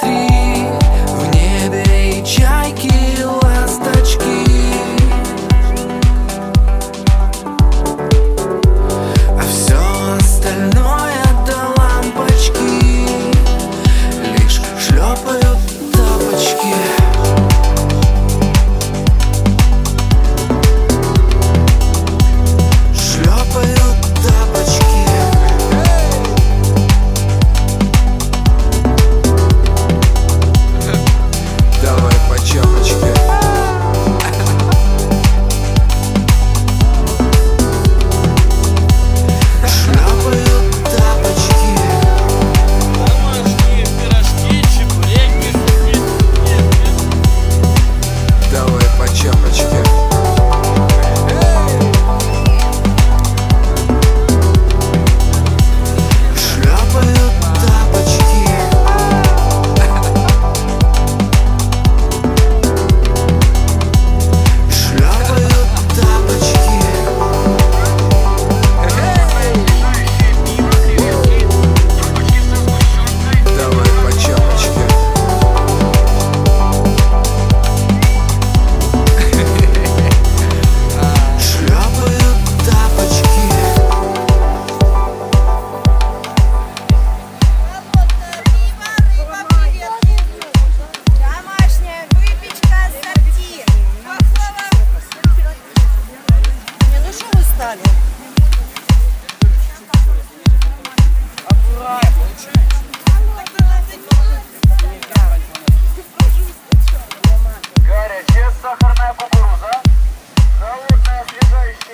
Смотри. освежающие